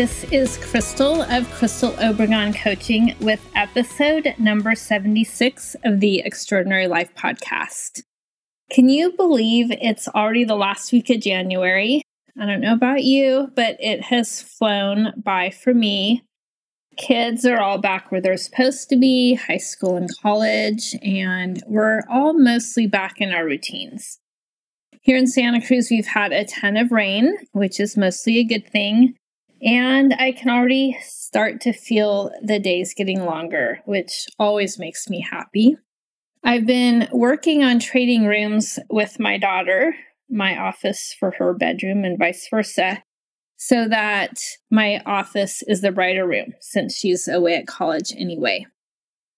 This is Crystal of Crystal Obregon Coaching with episode number 76 of the Extraordinary Life podcast. Can you believe it's already the last week of January? I don't know about you, but it has flown by for me. Kids are all back where they're supposed to be, high school and college, and we're all mostly back in our routines. Here in Santa Cruz, we've had a ton of rain, which is mostly a good thing. And I can already start to feel the days getting longer, which always makes me happy. I've been working on trading rooms with my daughter, my office for her bedroom, and vice versa, so that my office is the brighter room since she's away at college anyway.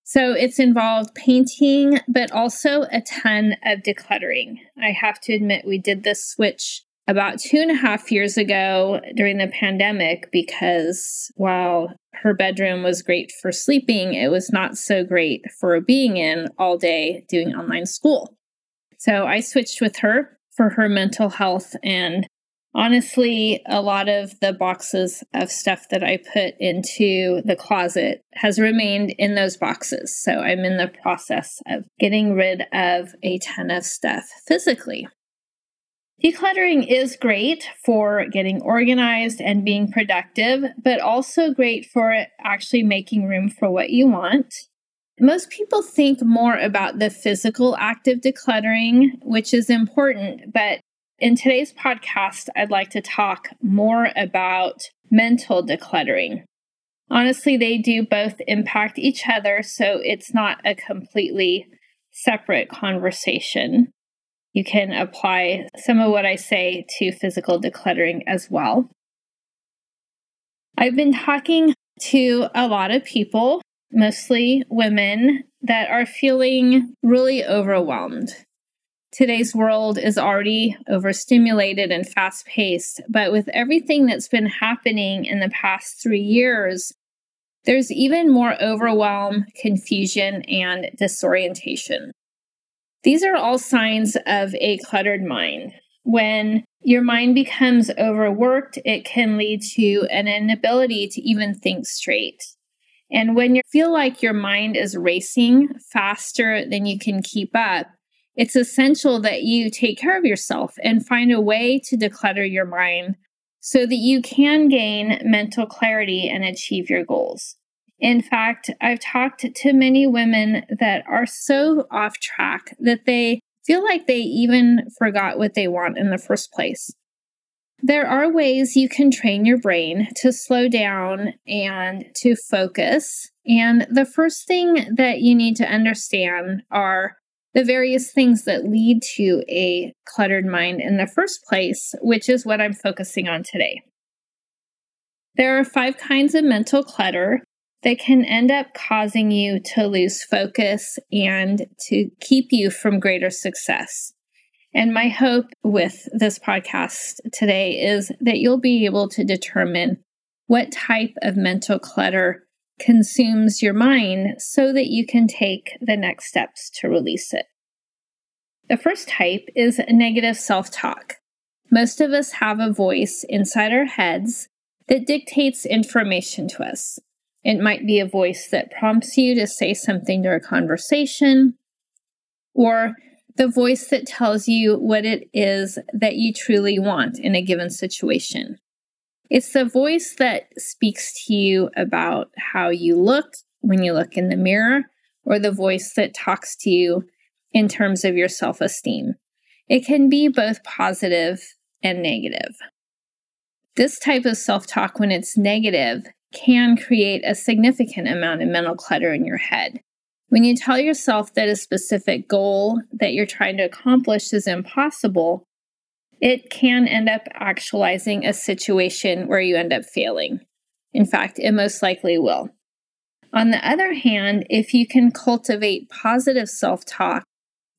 So it's involved painting, but also a ton of decluttering. I have to admit, we did this switch about two and a half years ago during the pandemic because while her bedroom was great for sleeping, it was not so great for being in all day doing online school. So I switched with her for her mental health and Honestly, a lot of the boxes of stuff that I put into the closet has remained in those boxes. So I'm in the process of getting rid of a ton of stuff physically. Decluttering is great for getting organized and being productive, but also great for actually making room for what you want. Most people think more about the physical act of decluttering, which is important, but in today's podcast, I'd like to talk more about mental decluttering. Honestly, they do both impact each other, so it's not a completely separate conversation. You can apply some of what I say to physical decluttering as well. I've been talking to a lot of people, mostly women, that are feeling really overwhelmed. Today's world is already overstimulated and fast paced, but with everything that's been happening in the past three years, there's even more overwhelm, confusion, and disorientation. These are all signs of a cluttered mind. When your mind becomes overworked, it can lead to an inability to even think straight. And when you feel like your mind is racing faster than you can keep up, it's essential that you take care of yourself and find a way to declutter your mind so that you can gain mental clarity and achieve your goals. In fact, I've talked to many women that are so off track that they feel like they even forgot what they want in the first place. There are ways you can train your brain to slow down and to focus. And the first thing that you need to understand are the various things that lead to a cluttered mind in the first place, which is what I'm focusing on today. There are five kinds of mental clutter that can end up causing you to lose focus and to keep you from greater success. And my hope with this podcast today is that you'll be able to determine what type of mental clutter consumes your mind so that you can take the next steps to release it. The first type is negative self talk. Most of us have a voice inside our heads that dictates information to us. It might be a voice that prompts you to say something to a conversation, or the voice that tells you what it is that you truly want in a given situation. It's the voice that speaks to you about how you look when you look in the mirror, or the voice that talks to you in terms of your self esteem. It can be both positive and negative. This type of self talk, when it's negative, can create a significant amount of mental clutter in your head. When you tell yourself that a specific goal that you're trying to accomplish is impossible, it can end up actualizing a situation where you end up failing. In fact, it most likely will. On the other hand, if you can cultivate positive self talk,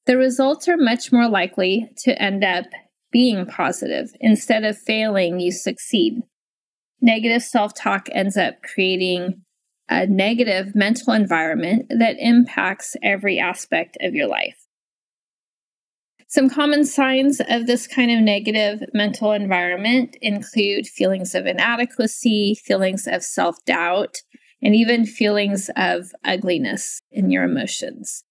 the results are much more likely to end up being positive. Instead of failing, you succeed. Negative self talk ends up creating a negative mental environment that impacts every aspect of your life. Some common signs of this kind of negative mental environment include feelings of inadequacy, feelings of self doubt, and even feelings of ugliness in your emotions.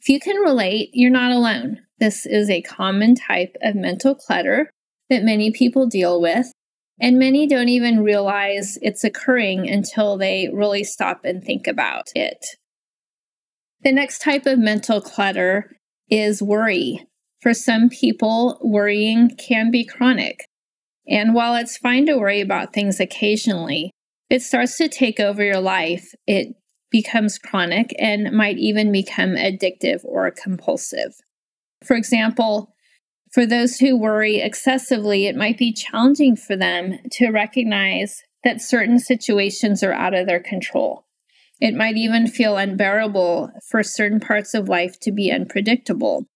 If you can relate, you're not alone. This is a common type of mental clutter that many people deal with, and many don't even realize it's occurring until they really stop and think about it. The next type of mental clutter is worry. For some people, worrying can be chronic. And while it's fine to worry about things occasionally, it starts to take over your life. It becomes chronic and might even become addictive or compulsive. For example, for those who worry excessively, it might be challenging for them to recognize that certain situations are out of their control. It might even feel unbearable for certain parts of life to be unpredictable.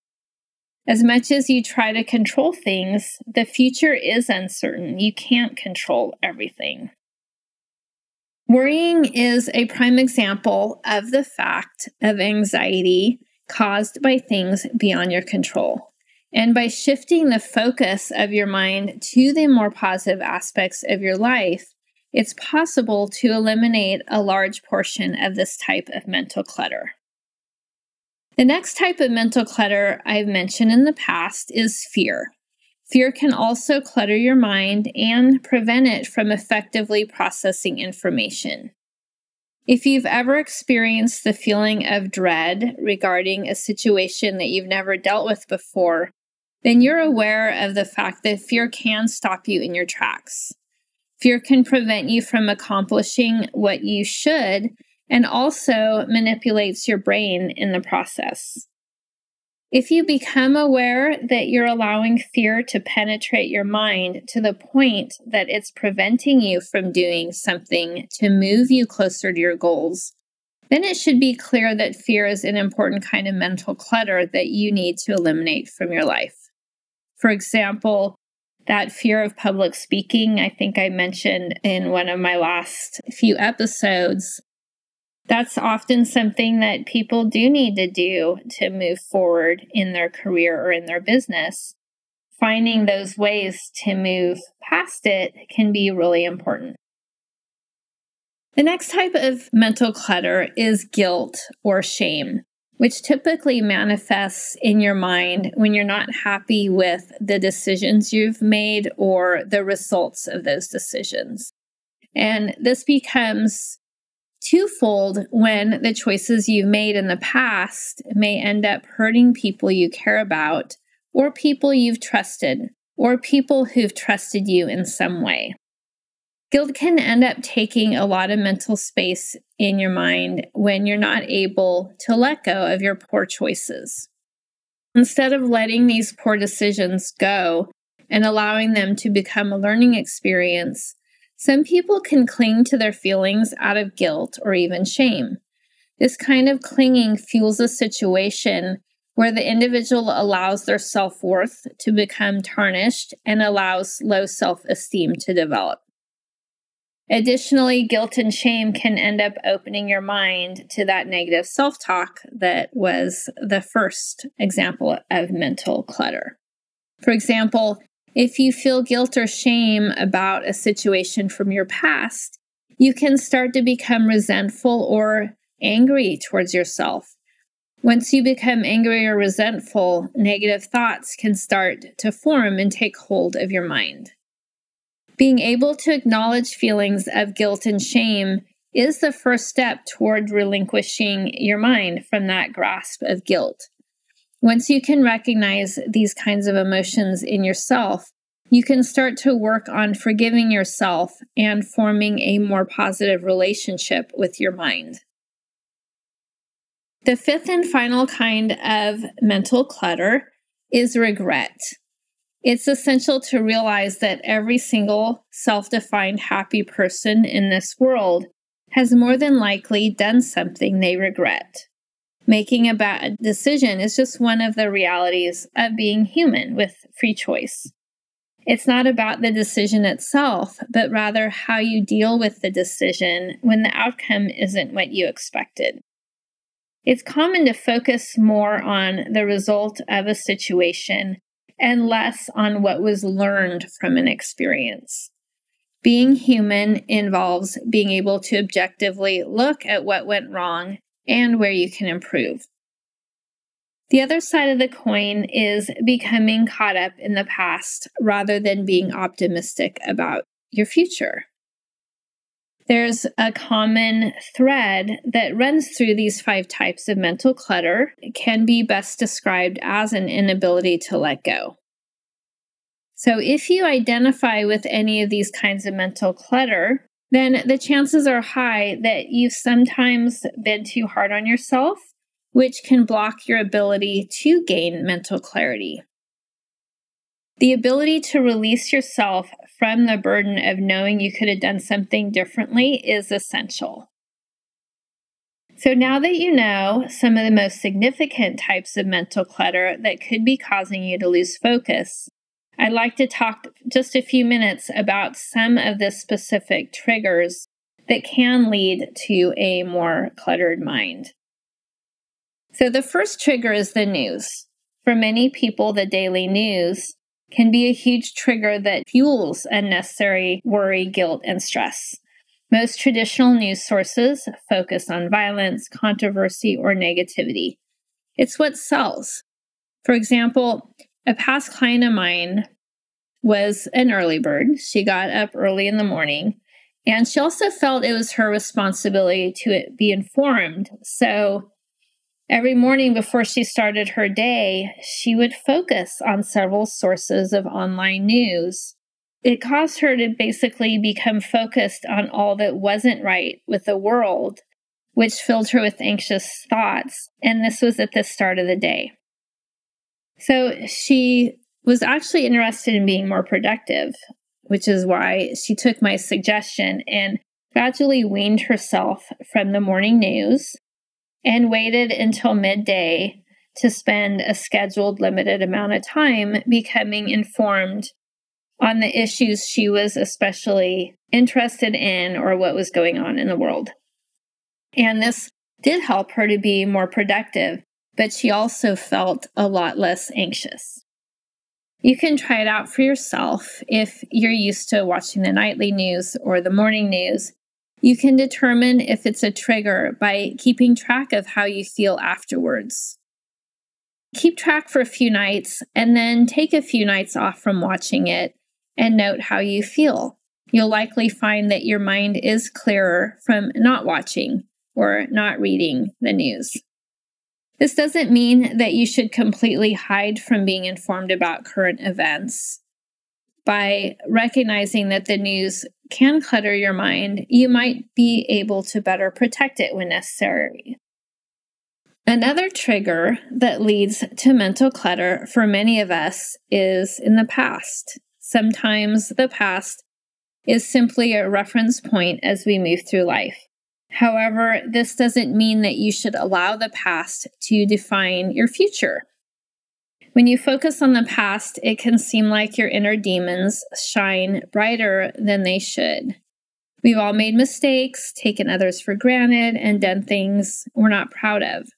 As much as you try to control things, the future is uncertain. You can't control everything. Worrying is a prime example of the fact of anxiety caused by things beyond your control. And by shifting the focus of your mind to the more positive aspects of your life, it's possible to eliminate a large portion of this type of mental clutter. The next type of mental clutter I've mentioned in the past is fear. Fear can also clutter your mind and prevent it from effectively processing information. If you've ever experienced the feeling of dread regarding a situation that you've never dealt with before, then you're aware of the fact that fear can stop you in your tracks. Fear can prevent you from accomplishing what you should and also manipulates your brain in the process. If you become aware that you're allowing fear to penetrate your mind to the point that it's preventing you from doing something to move you closer to your goals, then it should be clear that fear is an important kind of mental clutter that you need to eliminate from your life. For example, that fear of public speaking, I think I mentioned in one of my last few episodes, that's often something that people do need to do to move forward in their career or in their business. Finding those ways to move past it can be really important. The next type of mental clutter is guilt or shame, which typically manifests in your mind when you're not happy with the decisions you've made or the results of those decisions. And this becomes twofold when the choices you've made in the past may end up hurting people you care about, or people you've trusted, or people who've trusted you in some way. Guilt can end up taking a lot of mental space in your mind when you're not able to let go of your poor choices. Instead of letting these poor decisions go and allowing them to become a learning experience, some people can cling to their feelings out of guilt or even shame. This kind of clinging fuels a situation where the individual allows their self worth to become tarnished and allows low self esteem to develop. Additionally, guilt and shame can end up opening your mind to that negative self talk that was the first example of mental clutter. For example, if you feel guilt or shame about a situation from your past, you can start to become resentful or angry towards yourself. Once you become angry or resentful, negative thoughts can start to form and take hold of your mind. Being able to acknowledge feelings of guilt and shame is the first step toward relinquishing your mind from that grasp of guilt. Once you can recognize these kinds of emotions in yourself, you can start to work on forgiving yourself and forming a more positive relationship with your mind. The fifth and final kind of mental clutter is regret. It's essential to realize that every single self defined happy person in this world has more than likely done something they regret. Making a bad decision is just one of the realities of being human with free choice. It's not about the decision itself, but rather how you deal with the decision when the outcome isn't what you expected. It's common to focus more on the result of a situation and less on what was learned from an experience. Being human involves being able to objectively look at what went wrong and where you can improve. The other side of the coin is becoming caught up in the past rather than being optimistic about your future. There's a common thread that runs through these five types of mental clutter. It can be best described as an inability to let go. So, if you identify with any of these kinds of mental clutter, then the chances are high that you've sometimes been too hard on yourself which can block your ability to gain mental clarity. The ability to release yourself from the burden of knowing you could have done something differently is essential. So, now that you know some of the most significant types of mental clutter that could be causing you to lose focus, I'd like to talk just a few minutes about some of the specific triggers that can lead to a more cluttered mind. So the first trigger is the news. For many people, the daily news can be a huge trigger that fuels unnecessary worry, guilt, and stress. Most traditional news sources focus on violence, controversy, or negativity. It's what sells. For example, a past client of mine was an early bird. She got up early in the morning and she also felt it was her responsibility to be informed. So Every morning before she started her day, she would focus on several sources of online news. It caused her to basically become focused on all that wasn't right with the world, which filled her with anxious thoughts. And this was at the start of the day. So she was actually interested in being more productive, which is why she took my suggestion and gradually weaned herself from the morning news and waited until midday to spend a scheduled limited amount of time becoming informed on the issues she was especially interested in or what was going on in the world. And this did help her to be more productive, but she also felt a lot less anxious. You can try it out for yourself if you're used to watching the nightly news or the morning news you can determine if it's a trigger by keeping track of how you feel afterwards. Keep track for a few nights and then take a few nights off from watching it and note how you feel. You'll likely find that your mind is clearer from not watching or not reading the news. This doesn't mean that you should completely hide from being informed about current events by recognizing that the news can clutter your mind, you might be able to better protect it when necessary. Another trigger that leads to mental clutter for many of us is in the past. Sometimes the past is simply a reference point as we move through life. However, this doesn't mean that you should allow the past to define your future. When you focus on the past, it can seem like your inner demons shine brighter than they should. We've all made mistakes, taken others for granted, and done things we're not proud of.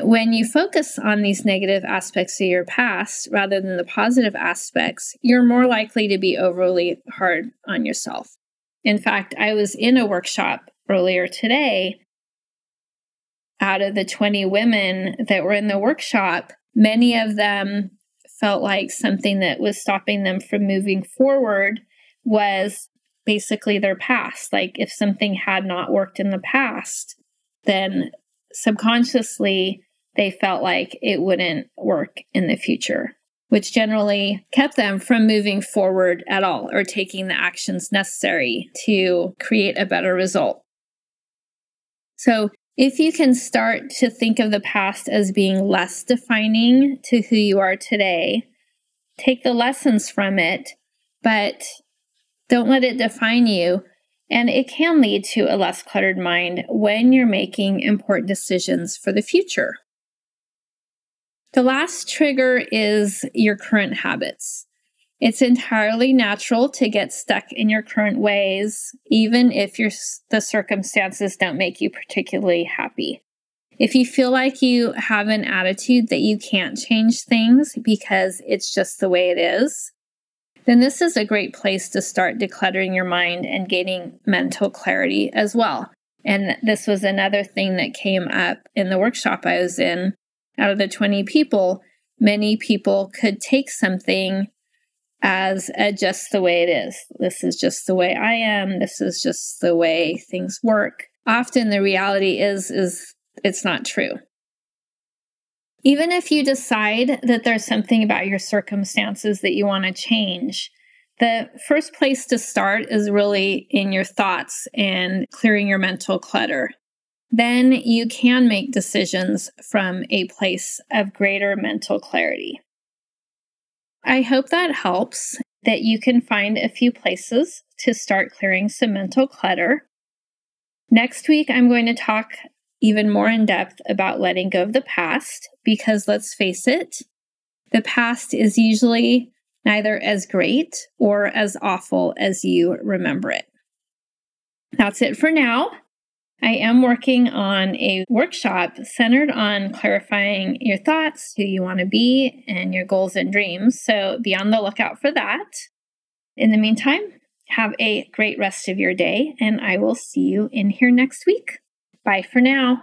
When you focus on these negative aspects of your past rather than the positive aspects, you're more likely to be overly hard on yourself. In fact, I was in a workshop earlier today. Out of the 20 women that were in the workshop, Many of them felt like something that was stopping them from moving forward was basically their past. Like if something had not worked in the past, then subconsciously they felt like it wouldn't work in the future, which generally kept them from moving forward at all or taking the actions necessary to create a better result. So if you can start to think of the past as being less defining to who you are today, take the lessons from it, but don't let it define you. And it can lead to a less cluttered mind when you're making important decisions for the future. The last trigger is your current habits. It's entirely natural to get stuck in your current ways, even if your, the circumstances don't make you particularly happy. If you feel like you have an attitude that you can't change things because it's just the way it is, then this is a great place to start decluttering your mind and gaining mental clarity as well. And this was another thing that came up in the workshop I was in out of the 20 people, many people could take something as a, just the way it is. This is just the way I am. This is just the way things work. Often the reality is is it's not true. Even if you decide that there's something about your circumstances that you want to change, the first place to start is really in your thoughts and clearing your mental clutter then you can make decisions from a place of greater mental clarity. I hope that helps, that you can find a few places to start clearing some mental clutter. Next week, I'm going to talk even more in depth about letting go of the past because let's face it, the past is usually neither as great or as awful as you remember it. That's it for now. I am working on a workshop centered on clarifying your thoughts, who you want to be, and your goals and dreams. So be on the lookout for that. In the meantime, have a great rest of your day, and I will see you in here next week. Bye for now.